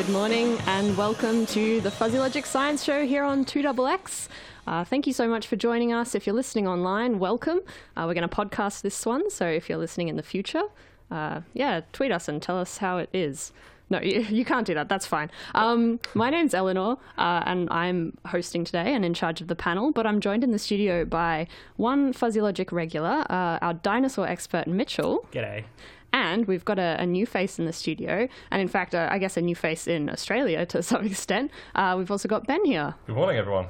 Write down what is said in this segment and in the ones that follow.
Good morning and welcome to the Fuzzy Logic Science Show here on 2XX. Uh, thank you so much for joining us. If you're listening online, welcome. Uh, we're going to podcast this one, so if you're listening in the future, uh, yeah, tweet us and tell us how it is. No, you, you can't do that. That's fine. Um, my name's Eleanor, uh, and I'm hosting today and in charge of the panel. But I'm joined in the studio by one Fuzzy Logic regular, uh, our dinosaur expert Mitchell, G'day. And we've got a, a new face in the studio, and in fact, uh, I guess a new face in Australia to some extent. Uh, we've also got Ben here. Good morning, everyone.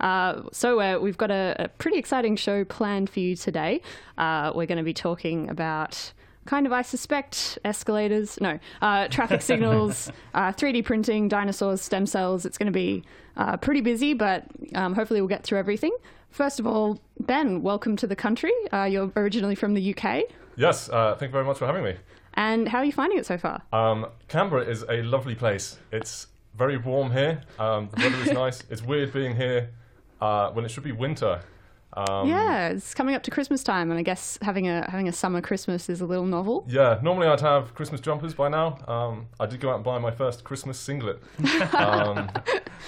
Uh, so uh, we've got a, a pretty exciting show planned for you today. Uh, we're going to be talking about kind of, I suspect, escalators. No, uh, traffic signals, uh, 3D printing, dinosaurs, stem cells. It's going to be uh, pretty busy, but um, hopefully we'll get through everything. First of all, Ben, welcome to the country. Uh, you're originally from the UK, Yes, uh, thank you very much for having me. and how are you finding it so far? Um, Canberra is a lovely place. It's very warm here. Um, the weather is nice. It's weird being here uh, when it should be winter. Um, yeah, it's coming up to Christmas time, and I guess having a having a summer Christmas is a little novel. Yeah, normally I'd have Christmas jumpers by now. Um, I did go out and buy my first Christmas singlet. Um,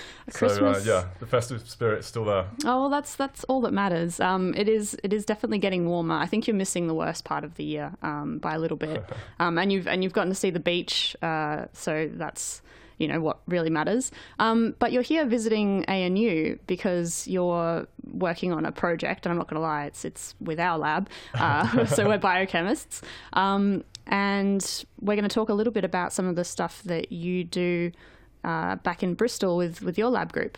so, uh, yeah, the festive spirit's still there. Oh well, that's that's all that matters. Um, it is it is definitely getting warmer. I think you're missing the worst part of the year um, by a little bit, um, and you've and you've gotten to see the beach, uh, so that's you know what really matters. Um, but you're here visiting ANU because you're working on a project, and I'm not going to lie, it's it's with our lab, uh, so we're biochemists, um, and we're going to talk a little bit about some of the stuff that you do uh, back in Bristol with with your lab group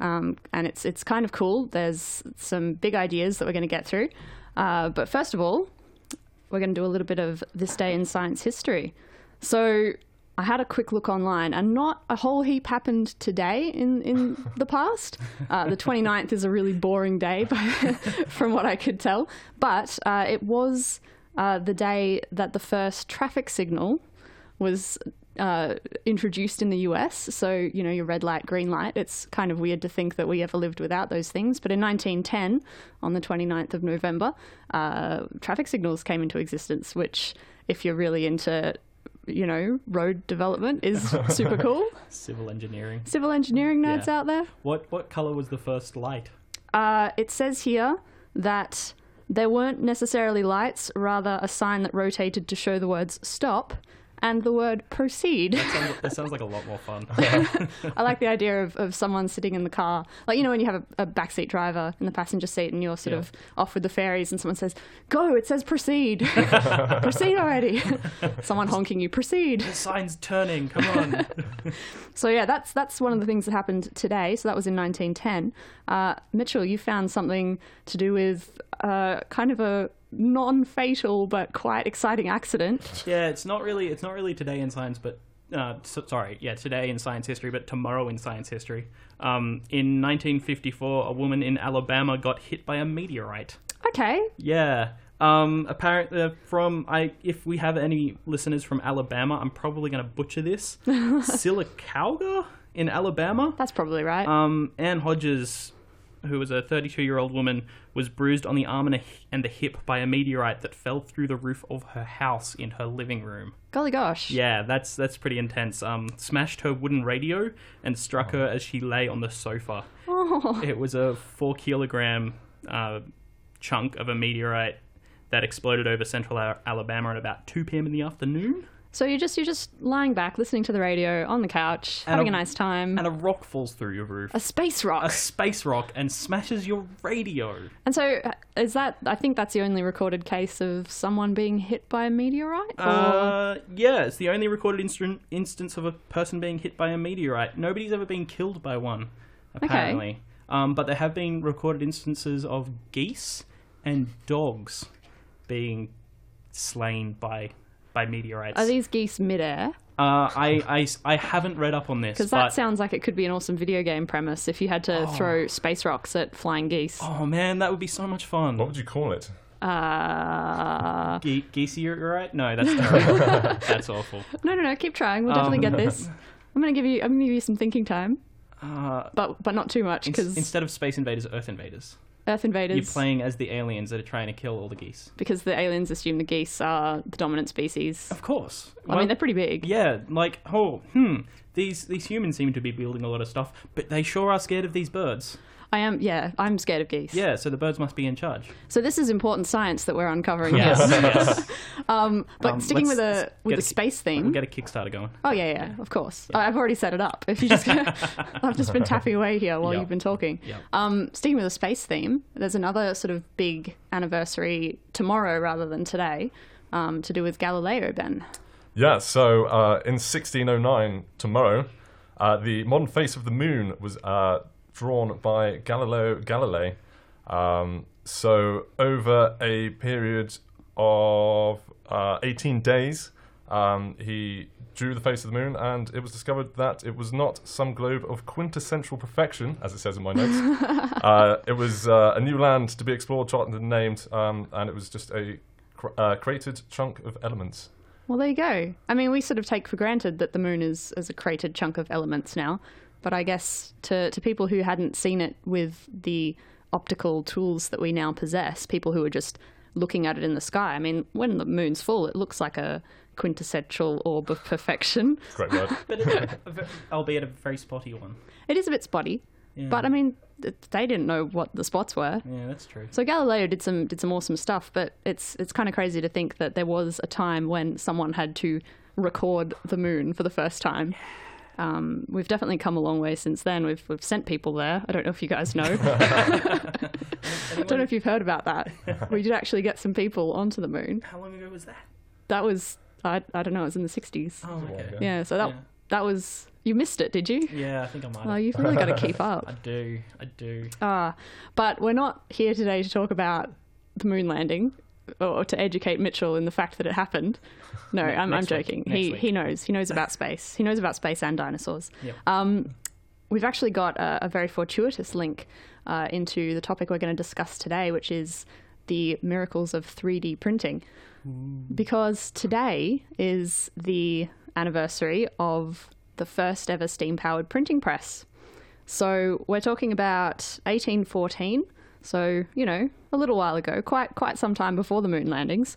um, and it's it's kind of cool. There's some big ideas that we're going to get through, uh, but first of all, we're going to do a little bit of this day in science history. So I had a quick look online, and not a whole heap happened today in in the past. Uh, the 29th is a really boring day, from what I could tell, but uh, it was uh, the day that the first traffic signal was uh, introduced in the US. So, you know, your red light, green light. It's kind of weird to think that we ever lived without those things. But in 1910, on the 29th of November, uh, traffic signals came into existence, which, if you're really into, you know, road development, is super cool. Civil engineering. Civil engineering nerds Yeah. out there. What what color was the first light? Uh, it says here that there weren't necessarily lights, rather a sign that rotated to show the words stop and the word proceed. Sounds, that sounds like a lot more fun. I like the idea of, of someone sitting in the car, like you know when you have a, a backseat driver in the passenger seat and you're sort Yeah. of off with the fairies and someone says, "Go!" It says proceed, proceed already. someone honking you, proceed. the sign's turning. Come on. So yeah, that's that's one of the things that happened today. So that was in 1910. Uh, Mitchell, you found something to do with uh, kind of a non-fatal but quite exciting accident. yeah, it's not really it's not really today in science, but uh, so, sorry, yeah, today in science history, but tomorrow in science history. Um, in 1954, a woman in Alabama got hit by a meteorite. Okay, Yeah. Um, apparently, uh, from I, if we have any listeners from Alabama, I'm probably going to butcher this. Sylacauga in Alabama. that's probably right. Um, Anne Hodges, who was a 32 year old woman, was bruised on the arm and, and the hip by a meteorite that fell through the roof of her house in her living room. Golly gosh. Yeah, that's that's pretty intense. Um, smashed her wooden radio and struck her as she lay on the sofa. Oh. It was a four kilogram uh, chunk of a meteorite that exploded over central Al- Alabama at about 2 p.m. in the afternoon. So you're just you're just lying back, listening to the radio on the couch, And having a, a- nice time. And a rock falls through your roof. a space rock. A space rock and smashes your radio. and so uh, is that? I think that's the only recorded case of someone being hit by a meteorite. Or- Uh, yeah, it's the only recorded instan- instance of a person being hit by a meteorite. Nobody's ever been killed by one, apparently. Okay. Um, but there have been recorded instances of geese and dogs being slain by by meteorites. Are these geese midair? Uh, I, I, I haven't read up on this, Because but that sounds like it could be an awesome video game premise if you had to throw space rocks at flying geese. oh man, that would be so much fun. What would you call it? Uh, Ge- geese, you're right? No, that's terrible. that's awful. no, no, no. Keep trying. We'll definitely Um, get this. I'm gonna give you. I'm gonna give you some thinking time, Uh, but but not too much ins- because instead of Space Invaders, Earth Invaders. Earth invaders. You're playing as the aliens that are trying to kill all the geese. because the aliens assume the geese are the dominant species. Of course. I mean, they're pretty big. Yeah, like oh, hmm. These these humans seem to be building a lot of stuff, but they sure are scared of these birds. I am. Yeah, I'm scared of geese. Yeah, so the birds must be in charge. So this is important science that we're uncovering Yes, yes. Um, but Um, sticking with let's- the with the a- space theme. We'll get a Kickstarter going. Oh yeah, yeah, of course. I I've already set it up. If you just, I've just been tapping away here while Yeah. you've been talking. Yeah. Um, sticking with the space theme, there's another sort of big anniversary tomorrow rather than today, um, to do with Galileo. Ben. Yeah, so uh, in 1609, tomorrow, uh, the modern face of the moon was uh, drawn by Galileo Galilei. Um, so over a period of uh, 18 days, um, he drew the face of the moon, and it was discovered that it was not some globe of quintessential perfection, as it says in my notes. uh, it was uh, a new land to be explored, charted and named, um, and it was just a cr- uh, created chunk of elements. Well, there you go. I mean, we sort of take for granted that the moon is, is a cratered chunk of elements now, but I guess to, to people who hadn't seen it with the optical tools that we now possess, people who are just looking at it in the sky, I mean, when the moon's full, it looks like a quintessential orb of perfection. Great word. But it's a, a albeit a very spotty one. It is a bit spotty, Yeah. but I mean, they didn't know what the spots were. yeah, that's true. So Galileo did some did some awesome stuff, but it's it's kind of crazy to think that there was a time when someone had to record the moon for the first time. Um, we've definitely come a long way since then. We've we've sent people there. I don't know if you guys know. I don't know if you've heard about that. We did actually get some people onto the moon. How long ago was that? That was I I don't know. It was in the sixties. Oh, okay. okay. Yeah. So that Yeah. that was you missed it, did you? Yeah, I think I might. Well, have. you've really got to keep up. I do. I do. Ah, but we're not here today to talk about the moon landing or to educate Mitchell in the fact that it happened. No, I'm, I'm joking. He week. he knows. He knows about space. He knows about space and dinosaurs. Yep. Um, we've actually got a, a very fortuitous link uh, into the topic we're going to discuss today, which is the miracles of 3D printing. Because today is the anniversary of the first ever steam powered printing press. So we're talking about 1814. So you know, a little while ago, quite quite some time before the moon landings.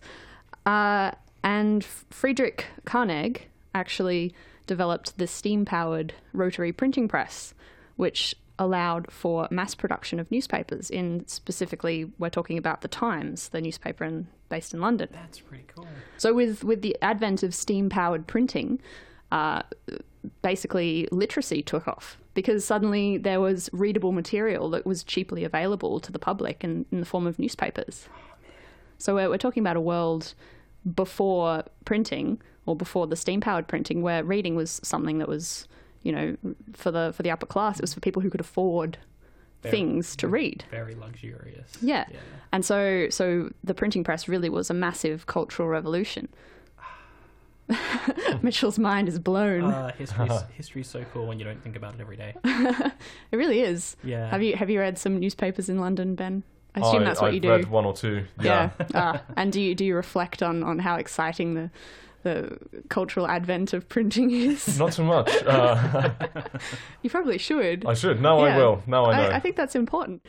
Uh, and Friedrich Koenig actually developed the steam-powered rotary printing press, which allowed for mass production of newspapers. In specifically, we're talking about the Times, the newspaper in, based in London. That's pretty cool. So with with the advent of steam powered printing, uh, basically literacy took off because suddenly there was readable material that was cheaply available to the public in, in the form of newspapers. So we're, we're talking about a world before printing or before the steam powered printing where reading was something that was you know for the for the upper class it was for people who could afford Very- things to read Very luxurious. yeah. Yeah. And so so the printing press really was a massive cultural revolution. Mitchell's mind is blown. Uh, history's, history's so cool when you don't think about it every day. it really is. Yeah. Have you have you read some newspapers in London, Ben? I assume that's what I've you do. read one or two. yeah. Yeah. ah, and do you do you reflect on, on how exciting the the cultural advent of printing is? Not too much. Uh, you probably should. I should. Now I will. Now I know. I, I think that's important.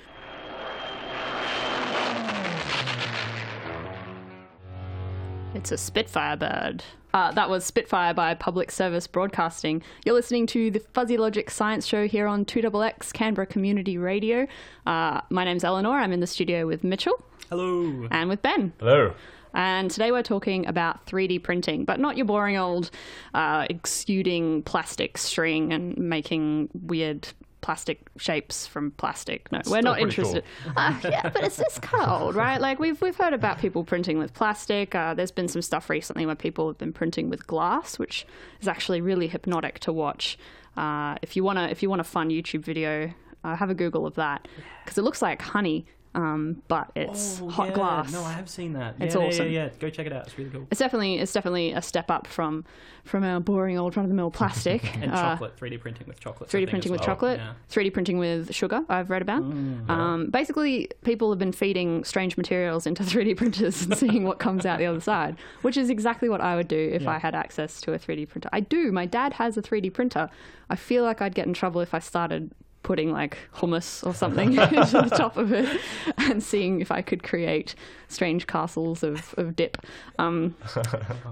It's a Spitfire bird. Uh, that was Spitfire by Public Service Broadcasting. You're listening to the Fuzzy Logic Science Show here on 2XX Canberra Community Radio. Uh, my name's Eleanor. I'm in the studio with Mitchell Hello. and with Ben. Hello. And today we're talking about 3D printing, but not your boring old uh, exuding plastic string and making weird plastic shapes from plastic. No, we're not interested. Uh, yeah, but it's it's kind of old, right? Like we've we've heard about people printing with plastic. Uh, there's been some stuff recently where people have been printing with glass, which is actually really hypnotic to watch. Uh, if you wanna if you want a fun YouTube video, uh, have a Google of that because it looks like honey, um, but it's Oh, hot yeah. glass. No, I have seen that. It's yeah, yeah, awesome. Yeah, yeah, go check it out. It's really cool. It's definitely it's definitely a step up from from our boring old run of the mill plastic. And Uh, chocolate, 3D printing with chocolate. 3D printing with chocolate, Yeah. 3D printing with sugar. I've read about. Um, basically, people have been feeding strange materials into 3D printers and seeing what comes out the other side, which is exactly what I would do if. I had access to a 3D printer. I do. My dad has a 3D printer. I feel like I'd get in trouble if I started putting like hummus or something into the top of it and seeing if I could create strange castles of, of dip. Um,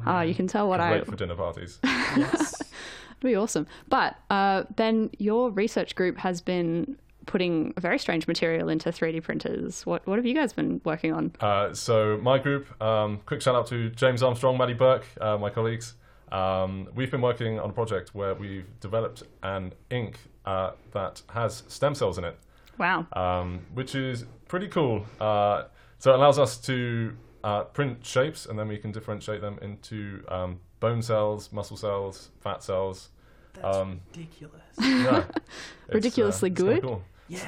uh, you can tell what I. Wait for dinner parties. Yes. It'd be awesome. But uh, then your research group has been putting very strange material into 3D printers. What what have you guys been working on? Uh, so my group, um, quick shout out to James Armstrong, Maddie Burke, uh, my colleagues. Um, we've been working on a project where we've developed an ink uh, that has stem cells in it, Wow. um, which is pretty cool. Uh, so it allows us to uh, print shapes, and then we can differentiate them into um, bone cells, muscle cells, fat cells. That's Um, ridiculous. Yeah, It's, uh, Ridiculously good. cool. Yeah.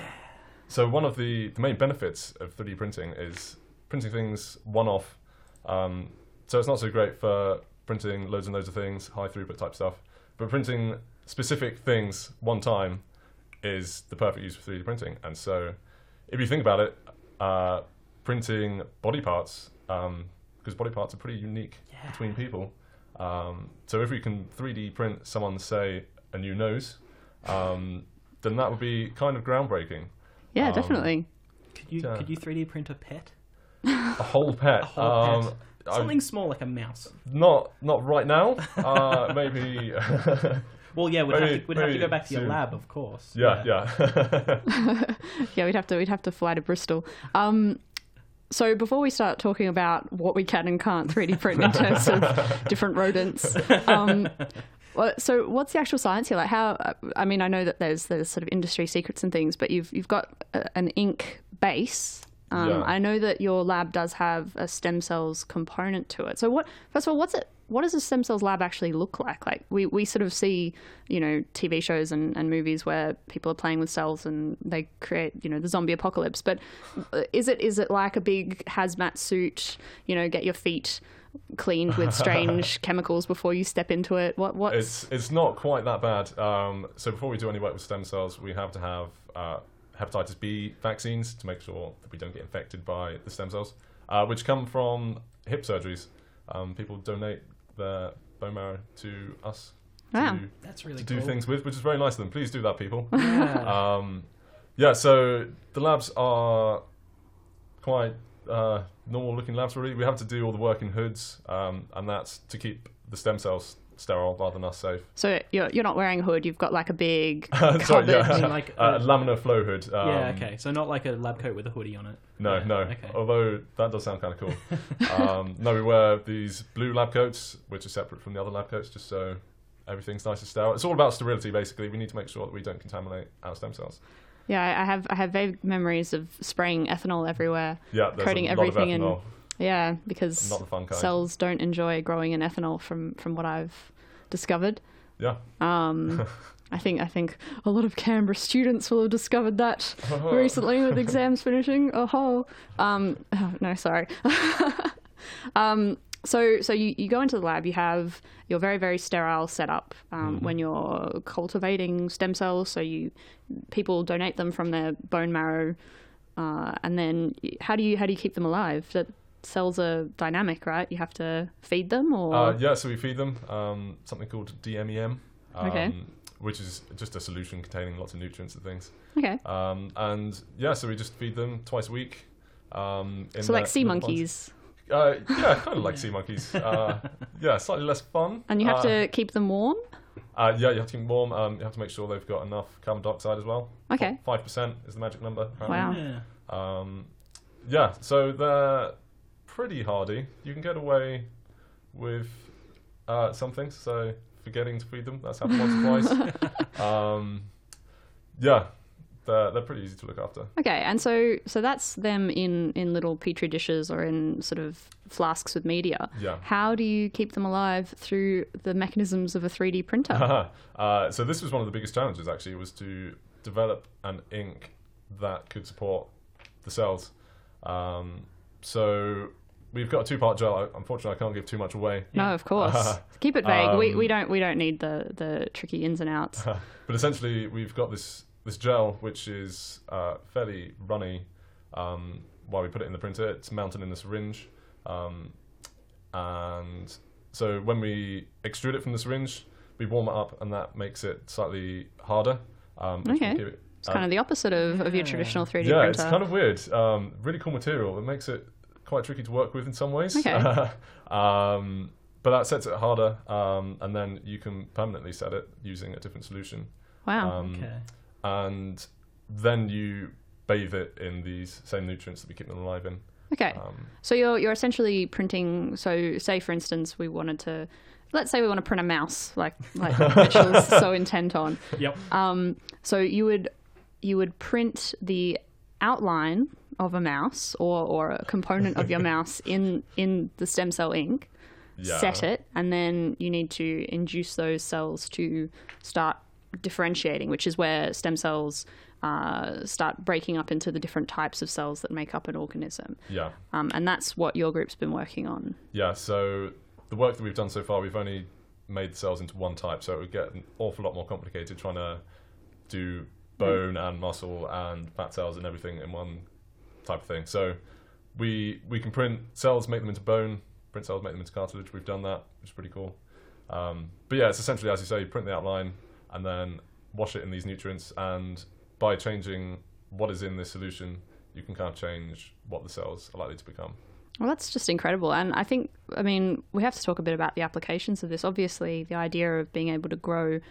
So one of the, the main benefits of 3D printing is printing things one off. Um, so it's not so great for printing loads and loads of things, high throughput type stuff. But printing specific things one time is the perfect use for 3D printing. And so if you think about it, uh, printing body parts, because body parts are pretty unique Yeah. between people. Um, so if we can 3D print someone, say, a new nose, um, then that would be kind of groundbreaking. Yeah, um, definitely. Could you Yeah. could you 3D print a pet? A whole pet. A whole um, pet. I- Something small like a mouse. not not right now. Uh, maybe. Well, yeah, we'd, have, to, we'd have to go back to your lab, of course. yeah, yeah. Yeah, we'd have to we'd have to fly to Bristol. Um, so before we start talking about what we can and can't 3D print in terms of different rodents, um, so what's the actual science here? Like how? I mean, I know that there's there's sort of industry secrets and things, but you've you've got a, an ink base. Um, Yeah. I know that your lab does have a stem cells component to it. So what? First of all, what's it? What does a stem cells lab actually look like? Like we, we sort of see, you know, TV shows and, and movies where people are playing with cells and they create, you know, the zombie apocalypse. But uh, is it is it like a big hazmat suit? You know, get your feet cleaned with strange chemicals before you step into it. What what's it's it's not quite that bad. Um, so before we do any work with stem cells, we have to have uh, hepatitis B vaccines to make sure that we don't get infected by the stem cells, uh, which come from hip surgeries. Um, people donate their bone marrow to us Wow. to, That's really to do things with, which is very nice of them. Please do that, people. Yeah. Um, yeah, so the labs are quite uh, normal looking labs, really. We have to do all the work in hoods, um, and that's to keep the stem cells sterile rather than us safe. so you're you're not wearing a hood. You've got like a big Sorry, yeah. I mean, like, uh, uh, laminar flow hood. Um, yeah, okay. So not like a lab coat with a hoodie on it. No, Yeah, no. Okay. Although that does sound kind of cool. um, no, we wear these blue lab coats, which are separate from the other lab coats, just so everything's nice and sterile. It's all about sterility, basically. We need to make sure that we don't contaminate our stem cells. Yeah, I I have I have vague memories of spraying ethanol everywhere. Yeah, Coating a lot everything in- of ethanol. Yeah, because Not the fun kind. cells don't enjoy growing in ethanol from from what I've discovered. Yeah. Um, I think I think a lot of Canberra students will have discovered that recently with exams finishing. Oh, um, oh, no, sorry. um, so so you, you go into the lab. You have your very very sterile setup um, when you're cultivating stem cells. So you people donate them from their bone marrow, uh, and then how do you how do you keep them alive? That cells are dynamic, right? You have to feed them, or Uh, yeah, so we feed them um, something called DMEM, um, Okay. which is just a solution containing lots of nutrients and things. okay. Um, and yeah, so we just feed them twice a week. Um, in So like sea monkeys, Uh, yeah, kind of like sea monkeys. Uh, yeah, slightly less fun. and you have Uh, to keep them warm. Uh, yeah, you have to keep them warm. Um, you have to make sure they've got enough carbon dioxide as well. Okay. Five percent is the magic number. apparently. Wow. Yeah. Um, yeah, so they're pretty hardy. You can get away with uh, some things. So forgetting to feed them, that's happened once or twice. Um, yeah, they're, they're pretty easy to look after. Okay, and so so that's them in in little petri dishes or in sort of flasks with media. Yeah. How do you keep them alive through the mechanisms of a 3D printer? uh, so this was one of the biggest challenges actually was to develop an ink that could support the cells. Um, so we've got a two-part gel. Unfortunately, I can't give too much away. no, of course. Keep it vague. we Um, we don't we don't need the the tricky ins and outs. but essentially, we've got this this gel which is uh, fairly runny. Um, while we put it in the printer, it's mounted in a syringe, um, and so when we extrude it from the syringe, we warm it up, and that makes it slightly harder. Um, Okay. will keep It's kind of the opposite of, of your traditional 3D yeah, printer. it's kind of weird. Um, really cool material. It makes it quite tricky to work with in some ways. Okay. um, but that sets it harder, um, and then you can permanently set it using a different solution. wow. Um, Okay. And then you bathe it in these same nutrients that we keep them alive in. okay. Um, So you're you're essentially printing. So say for instance, we wanted to, let's say we want to print a mouse, like like Mitchell's so intent on. Yep. Um, so you would you would print the outline of a mouse or, or a component of your mouse in in the stem cell ink, yeah. set it, and then you need to induce those cells to start differentiating, which is where stem cells uh, start breaking up into the different types of cells that make up an organism. Yeah. Um, and that's what your group's been working on. Yeah, so the work that we've done so far, we've only made the cells into one type, so it would get an awful lot more complicated trying to do bone and muscle and fat cells and everything in one type of thing. So we we can print cells, make them into bone, print cells, make them into cartilage. We've done that, which is pretty cool. Um, but yeah, it's essentially as you say, you print the outline and then wash it in these nutrients, and by changing what is in this solution, you can kind of change what the cells are likely to become. Well, that's just incredible. And I think, I mean, we have to talk a bit about the applications of this. Obviously, the idea of being able to grow.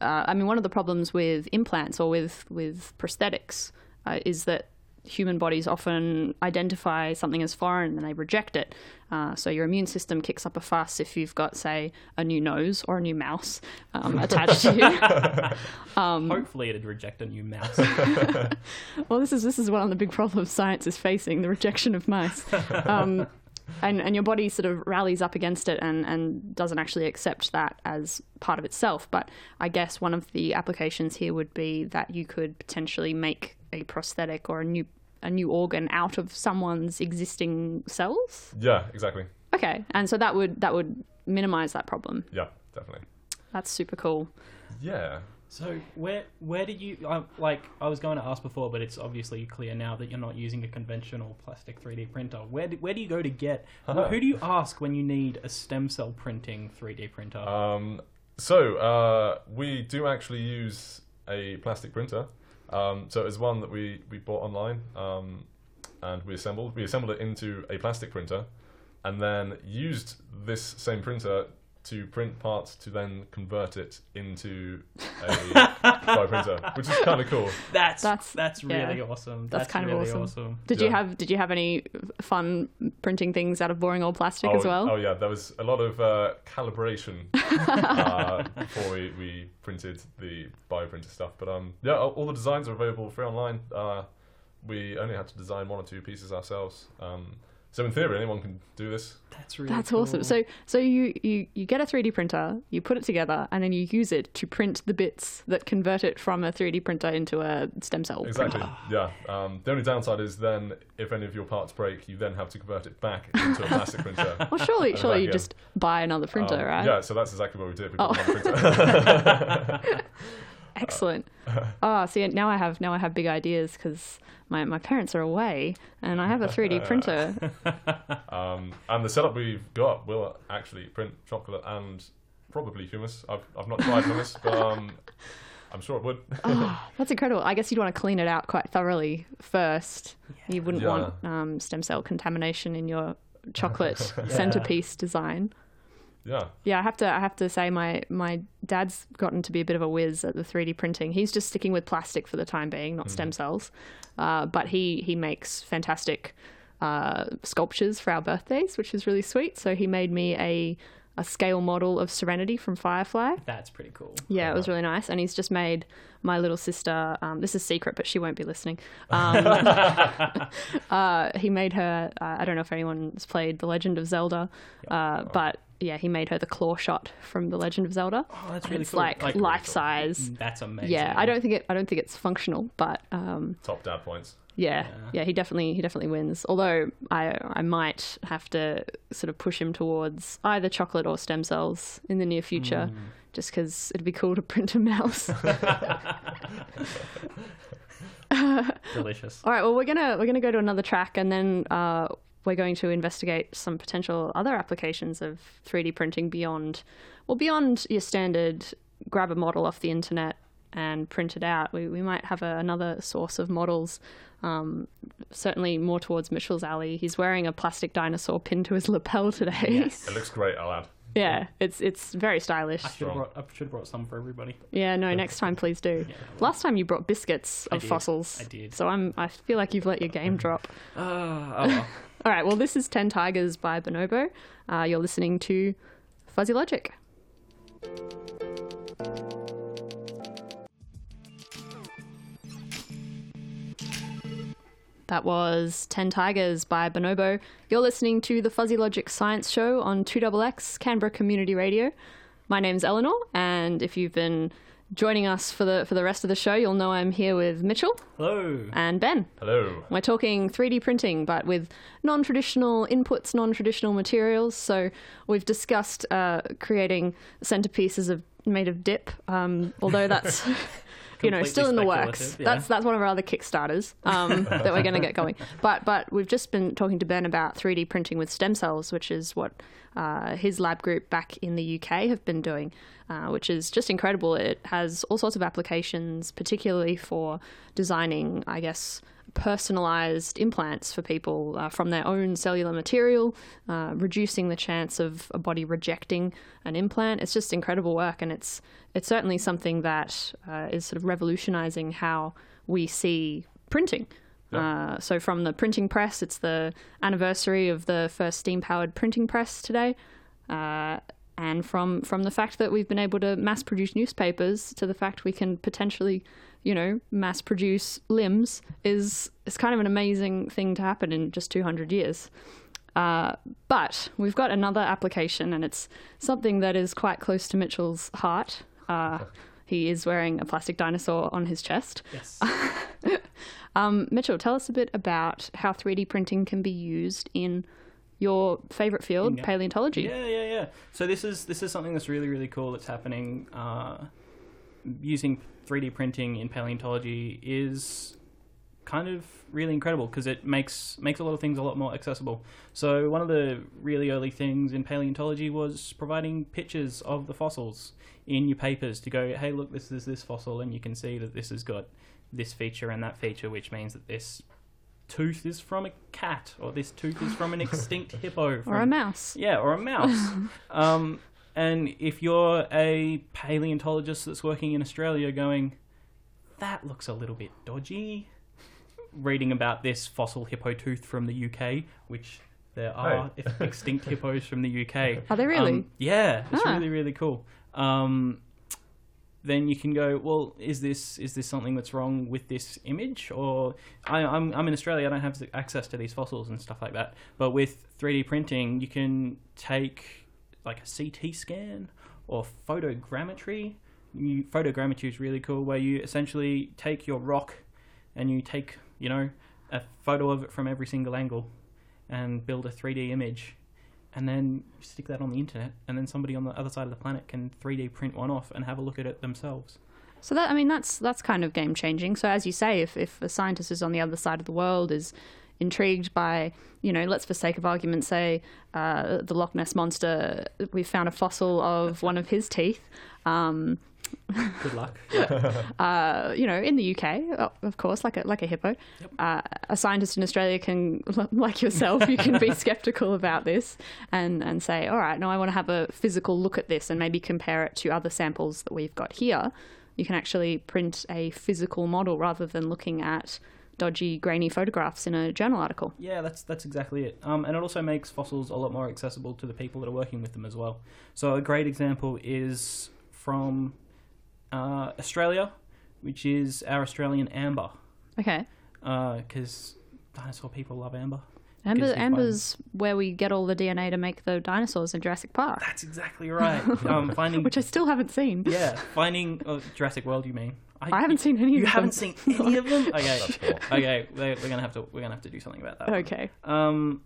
Uh, I mean, one of the problems with implants or with with prosthetics uh, is that human bodies often identify something as foreign and they reject it. Uh, so your immune system kicks up a fuss if you've got, say, a new nose or a new mouse um, attached to you. Um, Hopefully, it'd reject a new mouse. well, this is this is one of the big problems science is facing: the rejection of mice. Um, and and your body sort of rallies up against it and and doesn't actually accept that as part of itself. But I guess one of the applications here would be that you could potentially make a prosthetic or a new a new organ out of someone's existing cells. Yeah, exactly. Okay, and so that would that would minimize that problem. Yeah, definitely. That's super cool. Yeah. So where where did you uh, like? I was going to ask before, but it's obviously clear now that you're not using a conventional plastic 3D printer. Where do, where do you go to get? Uh-huh. Who do you ask when you need a stem cell printing 3D printer? Um, so uh, we do actually use a plastic printer. Um, so it's one that we, we bought online um, and we assembled. We assembled it into a plastic printer and then used this same printer to print parts to then convert it into a bio printer, which is kind of cool. that's that's- that's yeah. really awesome. That's That's, kind of really awesome. awesome. Did you have did you have any fun printing things out of boring old plastic oh, as well? Oh yeah, there was a lot of uh, calibration uh, before we, we printed the bioprinter stuff. But um, yeah, all, all the designs are available free online. Uh, we only had to design one or two pieces ourselves. Um, so in theory, anyone can do this. That's really That's awesome. So so you, you you get a 3D printer, you put it together, and then you use it to print the bits that convert it from a 3D printer into a stem cell Exactly. printer. Yeah. Um, the only downside is then if any of your parts break, you then have to convert it back into a plastic printer. Well, surely surely you again. just buy another printer, Um, right? Yeah. So that's exactly what we did. We Oh. Excellent. Oh, see, now I have now I have big ideas because my, my parents are away, and I have a 3D printer. Um, and the setup we've got will actually print chocolate and probably hummus. I've, I've not tried hummus, but um, I'm sure it would. Oh, that's incredible. I guess you'd want to clean it out quite thoroughly first. You wouldn't Yeah. want um, stem cell contamination in your chocolate centerpiece design. Yeah. Yeah, I have to. I have to say, my my dad's gotten to be a bit of a whiz at the 3D printing. He's just sticking with plastic for the time being, not stem cells. Uh, but he he makes fantastic uh, sculptures for our birthdays, which is really sweet. So he made me a a scale model of Serenity from Firefly. That's pretty cool. Yeah, it was really nice. And he's just made my little sister. Um, this is secret, but she won't be listening. Um, uh, he made her. Uh, I don't know if anyone's played The Legend of Zelda, uh, but yeah, he made her the claw shot from The Legend of Zelda. Oh, that's really it's cool. like, Like, life size. That's amazing. Yeah, I don't think it. I don't think it's functional, but um, Top dad points. yeah, Yeah. yeah, he definitely he definitely wins. Although I I might have to sort of push him towards either chocolate or stem cells in the near future, Mm. just because it'd be cool to print a mouse. Delicious. All right, well we're gonna we're gonna go to another track, and then uh, we're going to investigate some potential other applications of 3D printing beyond, well, beyond your standard grab a model off the internet and print it out, we, we might have a, another source of models. Um, certainly more towards Mitchell's alley. He's wearing a plastic dinosaur pinned to his lapel today. Yes. It looks great, I'll add. yeah, it's it's very stylish. I should have brought, I should have brought some for everybody. Yeah, no, next time please do. Last time you brought biscuits of did. fossils. I did. So I'm I feel like you've let your game drop. Uh, oh well. All right, well this is 10 Tigers by Bonobo. Uh, you're listening to Fuzzy Logic. That was 10 Tigers by Bonobo. You're listening to the Fuzzy Logic Science Show on 2XX Canberra Community Radio. My name's Eleanor, and if you've been joining us for the for the rest of the show, you'll know I'm here with Mitchell Hello. and Ben. Hello. We're talking 3D printing, but with non traditional inputs, non traditional materials. So we've discussed uh, creating centerpieces of made of dip, um, although that's. You know, still in the works. yeah. That's that's one of our other kickstarters um, that we're going to get going. But but we've just been talking to Ben about 3D printing with stem cells, which is what uh, his lab group back in the UK have been doing, uh, which is just incredible. It has all sorts of applications, particularly for designing, I guess, personalized implants for people uh, from their own cellular material, uh, reducing the chance of a body rejecting an implant. It's just incredible work, and it's it's certainly something that uh, is sort of revolutionizing how we see printing. Uh, so from the printing press, it's the anniversary of the first steam-powered printing press today. Uh, and from from the fact that we've been able to mass produce newspapers to the fact we can potentially you know mass produce limbs is is kind of an amazing thing to happen in just 200 years. Uh, but we've got another application and it's something that is quite close to mitchell's heart. Uh, he is wearing a plastic dinosaur on his chest. Yes. um, mitchell tell us a bit about how 3d printing can be used in your favorite field Yeah. paleontology Yeah, yeah, yeah. So this is this is something that's really really cool that's happening uh, using 3D printing in paleontology is kind of really incredible because it makes makes a lot of things a lot more accessible. So one of the really early things in paleontology was providing pictures of the fossils in your papers to go, hey, look, this is this fossil, and you can see that this has got this feature and that feature, which means that this tooth is from a cat, or this tooth is from an extinct hippo, or a mouse yeah, or a mouse. um, and if you're a paleontologist that's working in Australia going, that looks a little bit dodgy, reading about this fossil hippo tooth from the UK, which there are extinct hippos from the UK. Are they really? Um, yeah, it's Ah. really, really cool. Um, then you can go, well, is this is this something that's wrong with this image? Or I, I'm I'm in Australia, I don't have access to these fossils and stuff like that. But with 3D printing, you can take like a CT scan or photogrammetry. You, photogrammetry is really cool, where you essentially take your rock and you take you know a photo of it from every single angle and build a 3D image and then stick that on the internet, and then somebody on the other side of the planet can 3D print one off and have a look at it themselves. So that I mean that's that's kind of game changing. So as you say, if if a scientist is on the other side of the world is intrigued by you know let's for sake of argument say uh, the Loch Ness monster, we found a fossil of one of his teeth. Um, Good luck. uh, you know, in the UK, of course, like a like a hippo. Uh, a scientist in Australia can, like yourself, you can be skeptical about this and and say, all right, no, I want to have a physical look at this and maybe compare it to other samples that we've got here. You can actually print a physical model rather than looking at dodgy, grainy photographs in a journal article. Yeah, that's that's exactly it. Um, and it also makes fossils a lot more accessible to the people that are working with them as well. So a great example is from uh, Australia, which is our Australian amber, Okay. because dinosaur people love amber. Amber, amber's where we get all the DNA to make the dinosaurs in Jurassic Park, That's exactly right. um, finding which I still haven't seen. yeah, finding oh, Jurassic World. You mean? I haven't seen any You of them. You haven't seen any of them? Okay, okay. We're, we're gonna have to we're gonna have to do something about that. one. Okay. Um,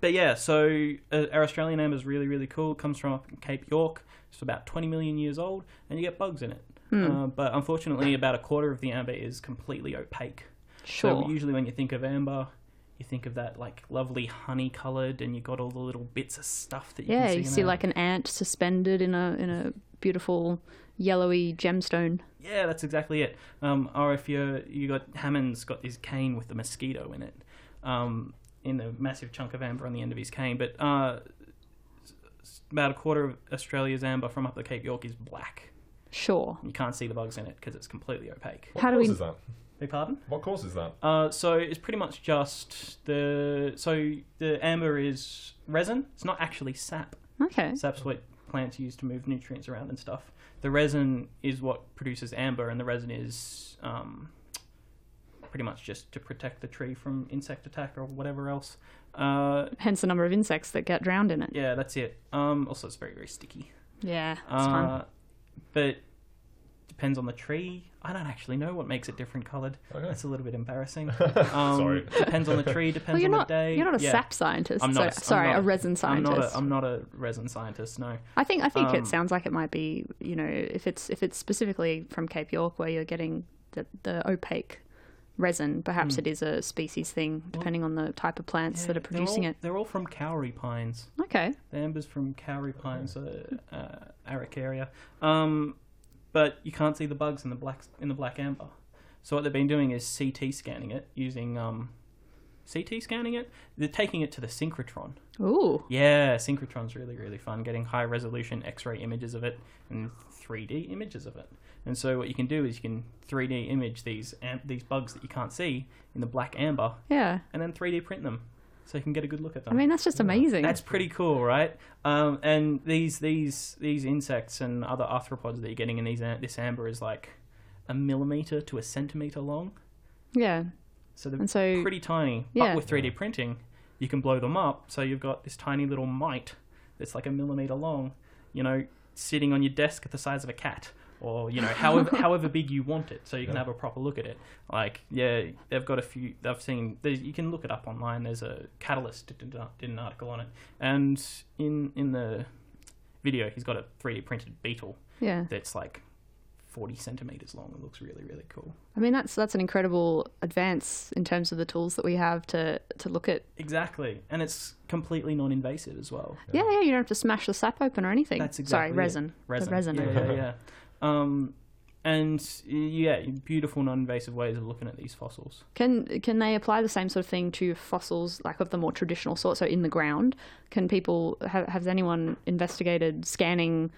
but yeah, so uh, our Australian amber is really, really cool. It comes from up in Cape York. It's about 20 million years old, and you get bugs in it. Hmm. Uh, but unfortunately, about a quarter of the amber is completely opaque. Sure. So usually, when you think of amber, you think of that like lovely honey coloured, and you got all the little bits of stuff that you yeah, can see. you see like an ant suspended in a in a beautiful yellowy gemstone. Yeah, that's exactly it. Um, or if you you got Hammond's got his cane with the mosquito in it, um, in the massive chunk of amber on the end of his cane. But uh, about a quarter of Australia's amber from up the Cape York is black. Sure. You can't see the bugs in it because it's completely opaque. What How do we- causes that? Beg pardon? What causes that? Uh, so it's pretty much just the so the amber is resin. It's not actually sap. Okay. Sap's what plants use to move nutrients around and stuff. The resin is what produces amber, and the resin is um, pretty much just to protect the tree from insect attack or whatever else. Uh, Hence the number of insects that get drowned in it. yeah, that's it. Um, also, it's very very sticky. Yeah, that's fun. Uh, but depends on the tree. I don't actually know what makes it different coloured. Okay. That's a little bit embarrassing. Um, Sorry. Depends on the tree. Depends Well, you're on not the day. you're not a yeah. sap scientist. I'm so- not. a- I'm sorry, not- a resin I'm scientist. not. A, I'm not a resin scientist. No. I think I think Um, it sounds like it might be, you know, if it's if it's specifically from Cape York where you're getting the, the opaque resin, perhaps it is a species thing depending on the type of plants that are. Yeah, they're producing all- it. They're all from Kauri pines. Okay. The amber's from Kauri pines, uh, uh, Araucaria. Um, but you can't see the bugs in the black in the black amber. So what they've been doing is CT scanning it using um, CT scanning it. They're taking it to the synchrotron. Ooh. Yeah, synchrotron's really really fun. Getting high resolution X-ray images of it and 3D images of it. And so what you can do is you can 3D image these am- these bugs that you can't see in the black amber, Yeah. and then 3D print them, so you can get a good look at them. I mean, that's just amazing. That's pretty cool, right? Um, and these these these insects and other arthropods that you're getting in these this amber is like a millimeter to a centimeter long, yeah. So they're And so pretty tiny. yeah. But with 3D printing, you can blow them up, so you've got this tiny little mite that's like a millimeter long, you know, sitting on your desk at the size of a cat. Or you know, however however big you want it, so you can Yeah. have a proper look at it. Like, yeah, they've got a few. I've seen. there's- You can look it up online. There's a Catalyst did, did did an article on it, and in in the video, he's got a 3D printed beetle yeah. that's like 40 centimeters long. It looks really really cool. I mean, that's that's an incredible advance in terms of the tools that we have to to look at. Exactly, and it's completely non-invasive as well. Yeah, yeah. You don't have to smash the sap open or anything. That's Sorry, exactly it. resin. resin. The resin. Yeah, yeah, yeah. Um, and yeah, beautiful non-invasive ways of looking at these fossils. Can can they apply the same sort of thing to fossils like of the more traditional sort? So in the ground, can people have has anyone investigated scanning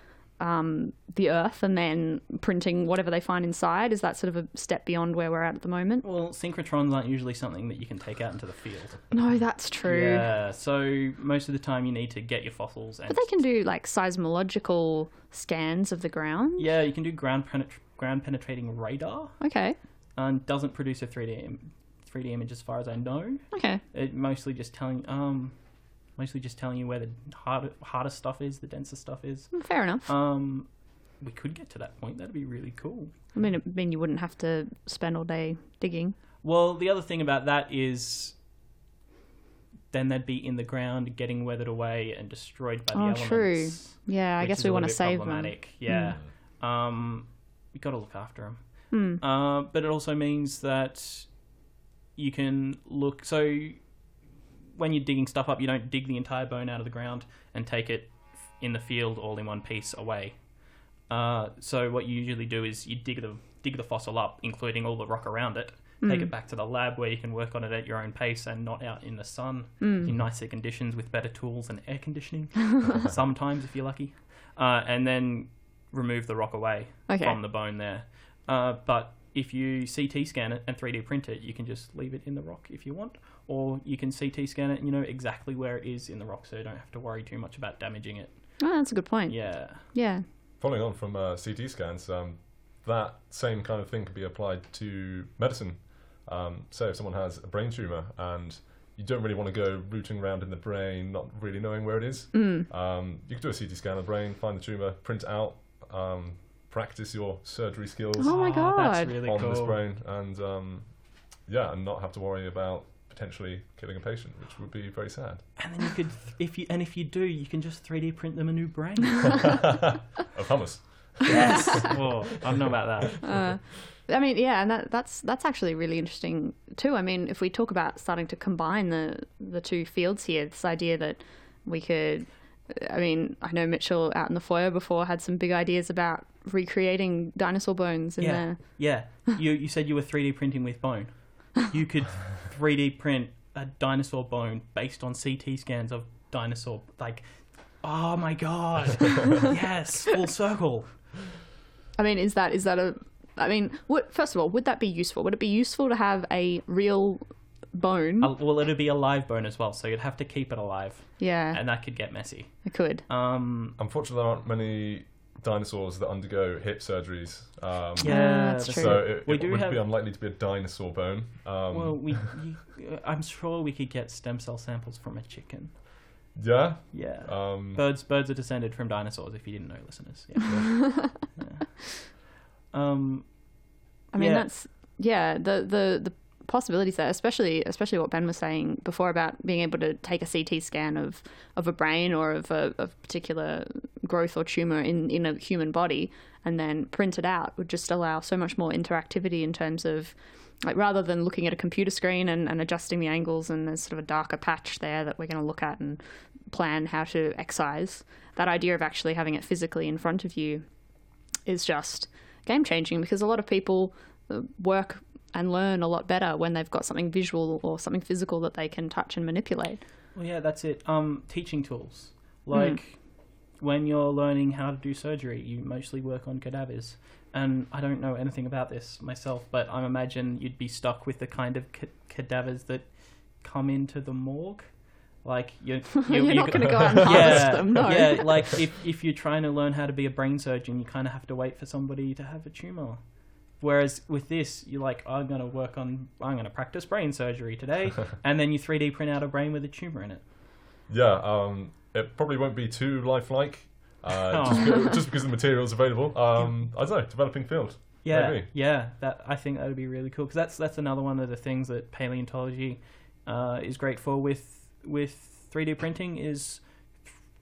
um, the earth and then printing whatever they find inside? Is that sort of a step beyond where we're at at the moment? Well, synchrotrons aren't usually something that you can take out into the field. No, that's true. Yeah, so most of the time you need to get your fossils, and But they can do like seismological scans of the ground. yeah, you can do ground penet- ground penetrating radar, Okay. and doesn't produce a 3D im- 3D image as far as I know. Okay. It mostly just telling um, mostly just telling you where the harder hardest stuff is, the denser stuff is. Fair enough. Um, we could get to that point. That'd be really cool. I mean, it mean you wouldn't have to spend all day digging. Well, the other thing about that is then they'd be in the ground getting weathered away and destroyed by the Oh, elements. true. Yeah, I guess we want to save them. problematic. Yeah. Um, we got to look after them. Hmm. Uh, but it also means that you can look. So when you're digging stuff up, you don't dig the entire bone out of the ground and take it in the field all in one piece away. Uh, so what you usually do is you dig the dig the fossil up, including all the rock around it. Take Hmm. it back to the lab where you can work on it at your own pace and not out in the sun Hmm. in nicer conditions with better tools and air conditioning. sometimes, if you're lucky, uh, and then remove the rock away Okay. from the bone there. Uh, but if you CT scan it and 3D print it, you can just leave it in the rock if you want, or you can CT scan it and you know exactly where it is in the rock, so you don't have to worry too much about damaging it. Oh, that's a good point. Yeah. Yeah. Following on from uh, CT scans, um, that same kind of thing can be applied to medicine. Um, so if someone has a brain tumor and you don't really want to go rooting around in the brain, not really knowing where it is, Mm. um, you can do a CT scan of the brain, find the tumor, print out, um, practice your surgery skills Oh my Oh, That's God. really on cool. this brain, and um, yeah, and not have to worry about potentially killing a patient, which would be very sad. And then you could, if you and if you do, you can just 3D print them a new brain. Of hummus. yes. oh, I don't know about that. Uh, I mean, yeah, and that, that's that's actually really interesting too. I mean, if we talk about starting to combine the the two fields here, this idea that we could I mean, I know Mitchell out in the foyer before had some big ideas about recreating dinosaur bones in yeah, there. yeah. You you said you were 3D printing with bone. You could 3D print a dinosaur bone based on CT scans of dinosaur. Like, oh my god, yes, full circle. I mean, is that is that a? I mean, what, first of all, would that be useful? Would it be useful to have a real bone? Uh, well, it'd be a live bone as well, so you'd have to keep it alive, yeah, and that could get messy. it could. Um, Unfortunately, there aren't many dinosaurs that undergo hip surgeries. Um, yeah, that's true. So it, We it do would have- be unlikely to be a dinosaur bone. Um, Well, we, you, I'm sure we could get stem cell samples from a chicken. yeah. Yeah. Um, Birds, birds are descended from dinosaurs. If you didn't know, listeners. Yeah. Yeah. Um, I mean, Yeah. that's yeah. The the the possibilities there, especially especially what Ben was saying before about being able to take a CT scan of of a brain or of a, of particular growth or tumor in in a human body, and then print it out would just allow so much more interactivity in terms of. Like rather than looking at a computer screen and, and adjusting the angles and there's sort of a darker patch there that we're going to look at and plan how to excise, that idea of actually having it physically in front of you is just game changing because a lot of people uh, work and learn a lot better when they've got something visual or something physical that they can touch and manipulate. well, yeah, that's it. Um, teaching tools. Like when you're learning how to do surgery, you mostly work on cadavers. And I don't know anything about this myself, but I imagine you'd be stuck with the kind of ca- cadavers that come into the morgue. Like you're, You're, you not going to go out and harvest yeah, them, no. yeah. Like if if you're trying to learn how to be a brain surgeon, you kind of have to wait for somebody to have a tumor. Whereas with this, you're like, I'm gonna work on, I'm gonna practice brain surgery today, and then you 3D print out a brain with a tumor in it. yeah. Um, it probably won't be too lifelike. Uh, just, Oh. because, just because the material's available. Um, I don't know. Developing field. Yeah, Maybe. yeah. That I think that would be really cool because that's that's another one of the things that paleontology uh, is great for with with 3D printing is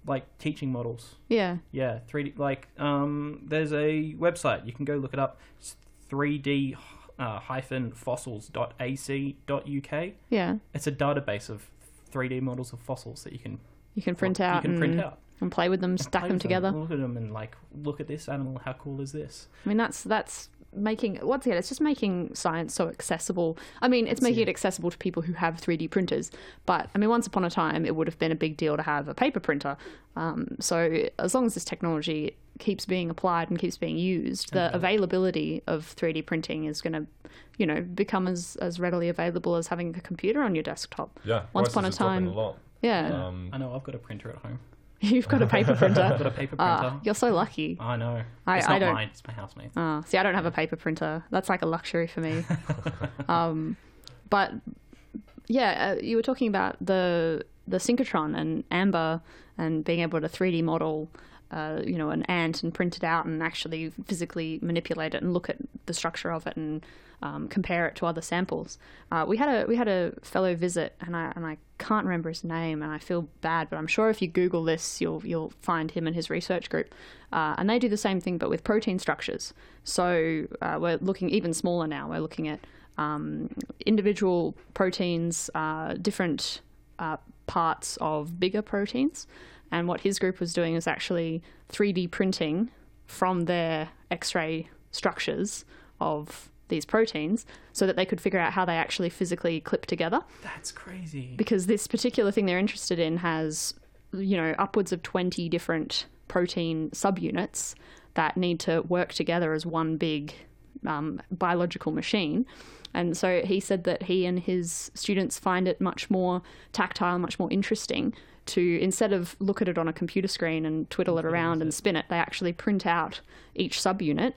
like teaching models. Yeah. Yeah, 3D. Like, um, there's a website you can go look it up. It's 3D uh, hyphen fossils.ac.uk. Yeah. It's a database of 3D models of fossils that you can You can print you out, can and, print out, and play with them, and stack play them with together. Look at them and like look at this animal. How cool is this? I mean, that's that's making once again, it's just making science so accessible. I mean, it's making it accessible to people who have 3D printers. But I mean, once upon a time, it would have been a big deal to have a paper printer. Um, so as long as this technology keeps being applied and keeps being used, the availability of 3D printing is going to, you know, become as as readily available as having a computer on your desktop. Yeah. Once prices upon a time- A lot. Yeah, Um, I know I've got a printer at home. you've got a paper printer. I've got a paper printer. Ah, you're so lucky. I know. I- it's I not don't- mine. It's my housemate's. Ah, see, I don't have a paper printer. That's like a luxury for me. um, but yeah, uh, you were talking about the the synchrotron and Amber and being able to 3D model, uh, you know, an ant and print it out and actually physically manipulate it and look at the structure of it and um, compare it to other samples. Uh, we had a we had a fellow visit and I and I can't remember his name and I feel bad, but I'm sure if you Google this, you'll you'll find him and his research group, uh, and they do the same thing but with protein structures. So uh, we're looking even smaller now. We're looking at um, individual proteins, uh, different uh, parts of bigger proteins. And what his group was doing is actually 3D printing from their X ray structures of these proteins so that they could figure out how they actually physically clip together. That's crazy. Because this particular thing they're interested in has, you know, upwards of 20 different protein subunits that need to work together as one big um, biological machine. And so he said that he and his students find it much more tactile, much more interesting to instead of look at it on a computer screen and twiddle it around and spin it, they actually print out each subunit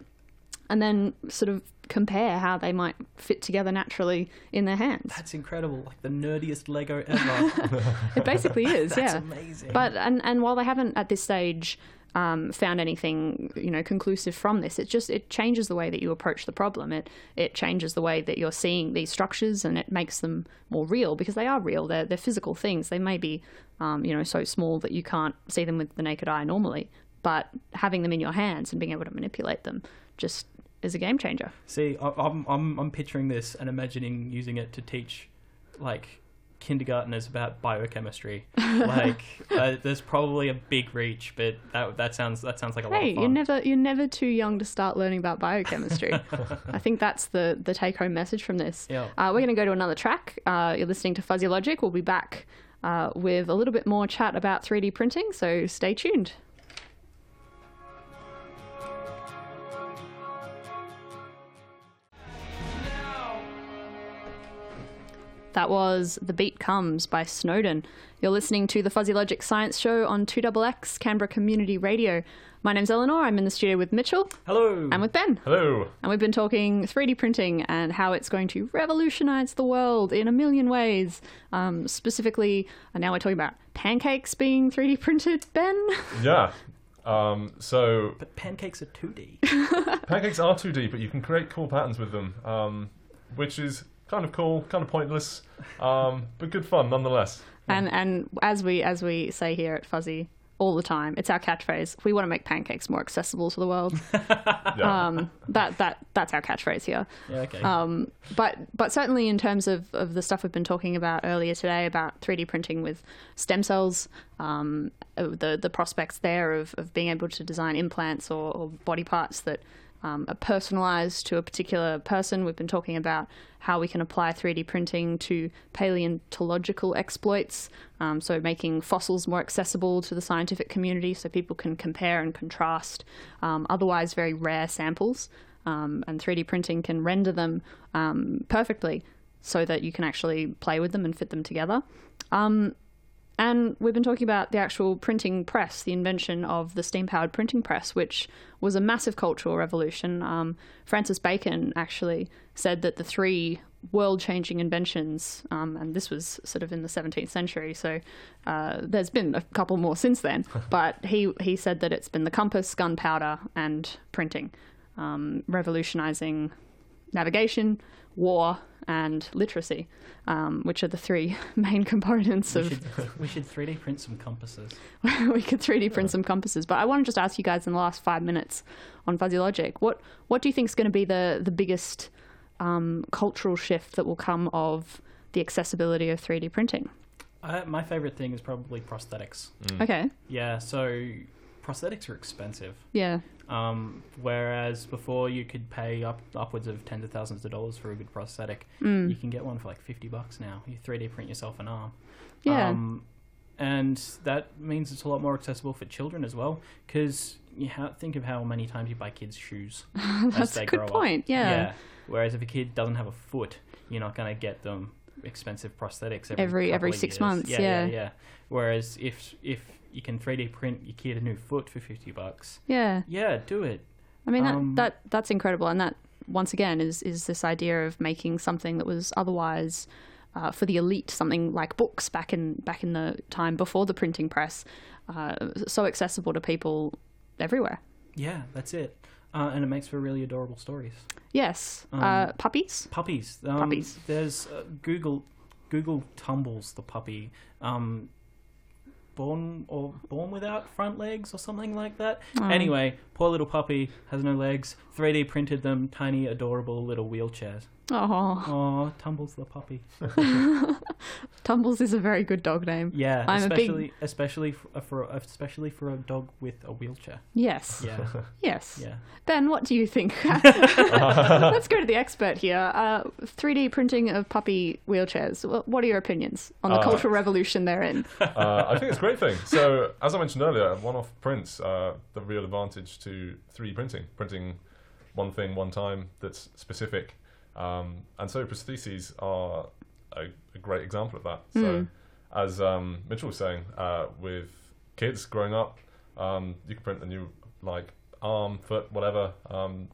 and then sort of compare how they might fit together naturally in their hands. That's incredible. Like the nerdiest Lego ever. It basically is, That's yeah. amazing. But and and while they haven't at this stage um, found anything you know conclusive from this, it just it changes the way that you approach the problem. It it changes the way that you're seeing these structures, and it makes them more real because they are real. They're they're physical things. They may be um, you know so small that you can't see them with the naked eye normally, but having them in your hands and being able to manipulate them just is a game changer. See, I- I'm I'm I'm picturing this and imagining using it to teach like kindergarteners about biochemistry. like, uh, there's probably a big reach, but that that sounds that sounds like a lot Hey, you're never you're never too young to start learning about biochemistry. I think that's the the take home message from this. Yeah. Uh, we're going to go to another track. Uh, you're listening to Fuzzy Logic. We'll be back uh, with a little bit more chat about 3D printing. So stay tuned. That was The Beat Comes by Snowden. You're listening to the Fuzzy Logic Science Show on 2XX Canberra Community Radio. My name's Eleanor. I'm in the studio with Mitchell Hello. and with Ben. Hello. And we've been talking 3D printing and how it's going to revolutionize the world in a million ways. Um, specifically, and now we're talking about pancakes being 3D printed, Ben. Yeah. Um, so but pancakes are 2D. pancakes are 2D, but you can create cool patterns with them, um, which is kind of cool, kind of pointless, um, but good fun nonetheless. And and as we as we say here at Fuzzy all the time, it's our catchphrase. We want to make pancakes more accessible to the world. Yeah. Um, that that that's our catchphrase here. yeah, okay. Um, but but certainly in terms of, of the stuff we've been talking about earlier today about 3D printing with stem cells, um, uh, the the prospects there of, of being able to design implants or, or body parts that um, are personalized to a particular person. We've been talking about how we can apply 3D printing to paleontological exploits, um, so making fossils more accessible to the scientific community so people can compare and contrast um, otherwise very rare samples. Um, and 3D printing can render them um, perfectly so that you can actually play with them and fit them together. Um, and we've been talking about the actual printing press, the invention of the steam powered printing press, which was a massive cultural revolution. Um, Francis Bacon actually said that the three world changing inventions, um, and this was sort of in the 17th century, so uh, there's been a couple more since then, but he, he said that it's been the compass, gunpowder, and printing, um, revolutionizing navigation, war, and literacy, um, which are the three main components we, of should, we should 3D print some compasses. we could 3D print some compasses. But I want to just ask you guys in the last five minutes on Fuzzy Logic, what what do you think is going to be the the biggest um, cultural shift that will come of the accessibility of 3D printing? I, my favorite thing is probably prosthetics. Okay, Yeah, so prosthetics are expensive. yeah, Um, whereas before you could pay up upwards of tens of thousands of dollars for a good prosthetic, Mm. you can get one for like fifty bucks now. You 3D print yourself an arm. yeah, Um, and that means it's a lot more accessible for children as well. Because you ha- think of how many times you buy kids shoes as that's they a good grow point. up. Yeah. Whereas if a kid doesn't have a foot, you're not going to get them expensive prosthetics every Every- every six years. months, Yeah, yeah. yeah, yeah. Whereas if if you can 3D print your kid a new foot for fifty bucks, yeah. yeah, do it. I mean that, Um, that that's incredible, and that once again is is this idea of making something that was otherwise uh, for the elite, something like books back in back in the time before the printing press, uh, so accessible to people everywhere. Yeah, that's it. Uh, and it makes for really adorable stories. Yes, Um, uh, puppies. Puppies. Um, Puppies. There's uh, Google. Google tumbles the puppy. Um, born or born without front legs or something like that. Oh. Anyway, poor little puppy has no legs. 3D printed them tiny, adorable little wheelchairs. Oh, Oh, tumbles the puppy. Tumbles is a very good dog name. Yeah, I'm a big- especially especially for, for especially for a dog with a wheelchair. Yes, Yeah, yes. yeah. Ben, what do you think? Let's go to the expert here. Uh, 3D printing of puppy wheelchairs. What are your opinions on the Uh, cultural revolution they're in? uh, I think it's a great thing. So, as I mentioned earlier, one-off prints are the real advantage to 3D printing. Printing one thing one time that's specific, um, and so prostheses are a, a great example of that. So, as um, Mitchell was saying, uh, with kids growing up, um, you can print a new like arm, foot, whatever. Um,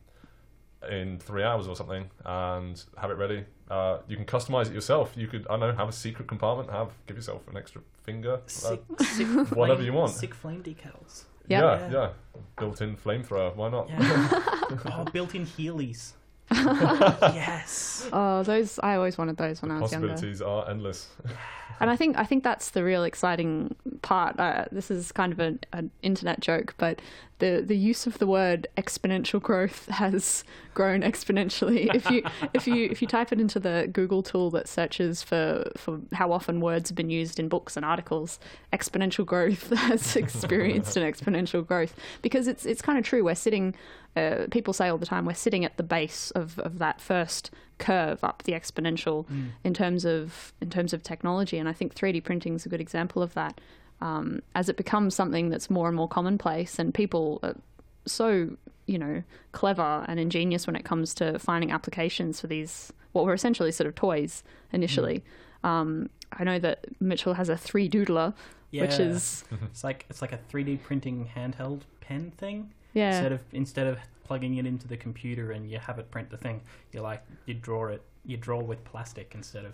in three hours or something, and have it ready. Uh, you can customize it yourself. You could, I don't know, have a secret compartment. Have give yourself an extra finger. Uh, Sick, sick Whatever flame- you want. Sick flame decals. Yep. Yeah, Yeah. yeah. Built-in flamethrower. Why not? Yeah. oh, built-in Heelys. yes. Oh, those I always wanted those when I was younger. Possibilities are endless. And I think I think that's the real exciting part. Uh, this is kind of an, an internet joke, but the the use of the word exponential growth has grown exponentially. if you if you if you type it into the Google tool that searches for for how often words have been used in books and articles, exponential growth has experienced an exponential growth because it's it's kind of true. We're sitting. Uh, people say all the time we're sitting at the base of, of that first curve up the exponential mm. in terms of in terms of technology, and I think 3D printing is a good example of that um, as it becomes something that's more and more commonplace, and people are so you know clever and ingenious when it comes to finding applications for these what were essentially sort of toys initially. Mm. Um, I know that Mitchell has a 3Doodler, yeah. which is it's like it's like a 3D printing handheld pen thing. Yeah. Instead of instead of plugging it into the computer and you have it print the thing, you like you draw it you draw with plastic instead of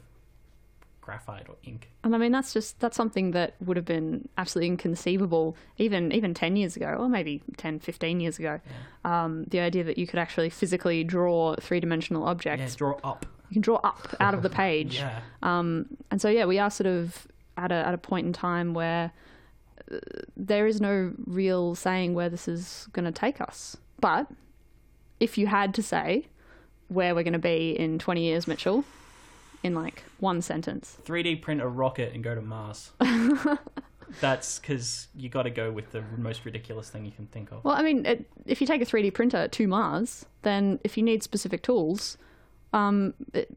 graphite or ink. And I mean that's just that's something that would have been absolutely inconceivable even even 10 years ago or maybe 10 15 years ago. Yeah. Um, the idea that you could actually physically draw three-dimensional objects. Yeah, draw up. You can draw up out of the page. yeah. Um, and so yeah, we are sort of at a at a point in time where there is no real saying where this is going to take us. But if you had to say where we're going to be in 20 years, Mitchell, in like one sentence. 3D print a rocket and go to Mars. That's because you got to go with the most ridiculous thing you can think of. Well, I mean, it, if you take a 3D printer to Mars, then if you need specific tools, um,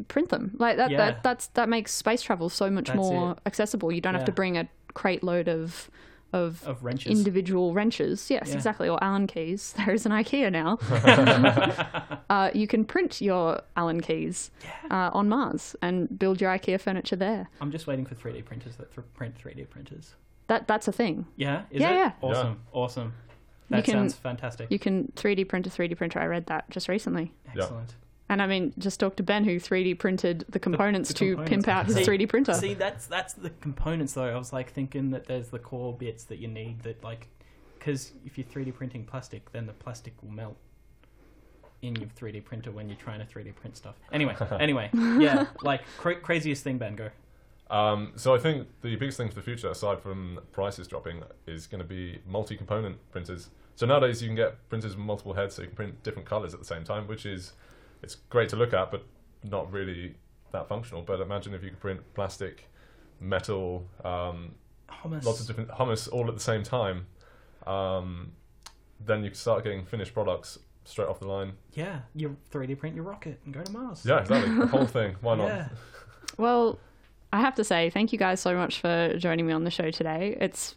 print them. Like that, yeah. that. That's that makes space travel so much that's more it. accessible. You don't yeah. have to bring a crate load of of, of wrenches. individual wrenches. Yes, yeah. exactly. Or Allen keys. There is an IKEA now. uh, you can print your Allen keys yeah. uh, on Mars and build your IKEA furniture there. I'm just waiting for 3D printers that th- print 3D printers. That that's a thing. Yeah. Is yeah. It? Yeah. Awesome. Yeah. Awesome. That can, sounds fantastic. You can 3D print a 3D printer. I read that just recently. Excellent. And I mean, just talk to Ben who 3D printed the components the, the to components. pimp out his see, 3D printer. See, that's that's the components though. I was like thinking that there's the core bits that you need that like, because if you're 3D printing plastic, then the plastic will melt in your 3D printer when you're trying to 3D print stuff. Anyway, anyway, yeah, like cra- craziest thing, Ben, go. Um, so I think the biggest thing for the future, aside from prices dropping, is going to be multi-component printers. So nowadays you can get printers with multiple heads, so you can print different colors at the same time, which is it's great to look at, but not really that functional. But imagine if you could print plastic, metal, um, hummus. lots of different hummus all at the same time. Um, then you can start getting finished products straight off the line. Yeah, you 3D print your rocket and go to Mars. Yeah, exactly. the whole thing. Why not? Yeah. well, I have to say, thank you guys so much for joining me on the show today. It's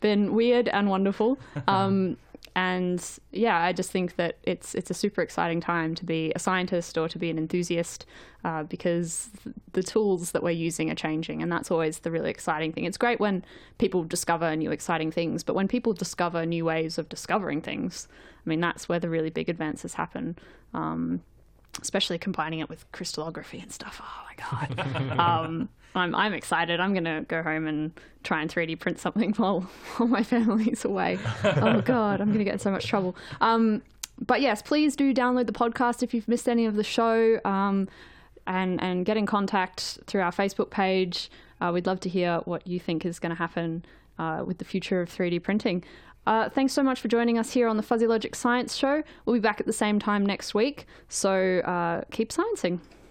been weird and wonderful. Um, and yeah, I just think that it's it's a super exciting time to be a scientist or to be an enthusiast uh, because the tools that we're using are changing, and that's always the really exciting thing. It's great when people discover new exciting things, but when people discover new ways of discovering things, I mean, that's where the really big advances happen. Um, especially combining it with crystallography and stuff. Oh my god! um, I'm I'm excited. I'm gonna go home and try and 3D print something while while my family's away. oh god, I'm gonna get in so much trouble. Um, but yes, please do download the podcast if you've missed any of the show. Um, and and get in contact through our Facebook page. Uh, we'd love to hear what you think is going to happen uh, with the future of 3D printing. Uh, thanks so much for joining us here on the Fuzzy Logic Science Show. We'll be back at the same time next week, so uh, keep sciencing.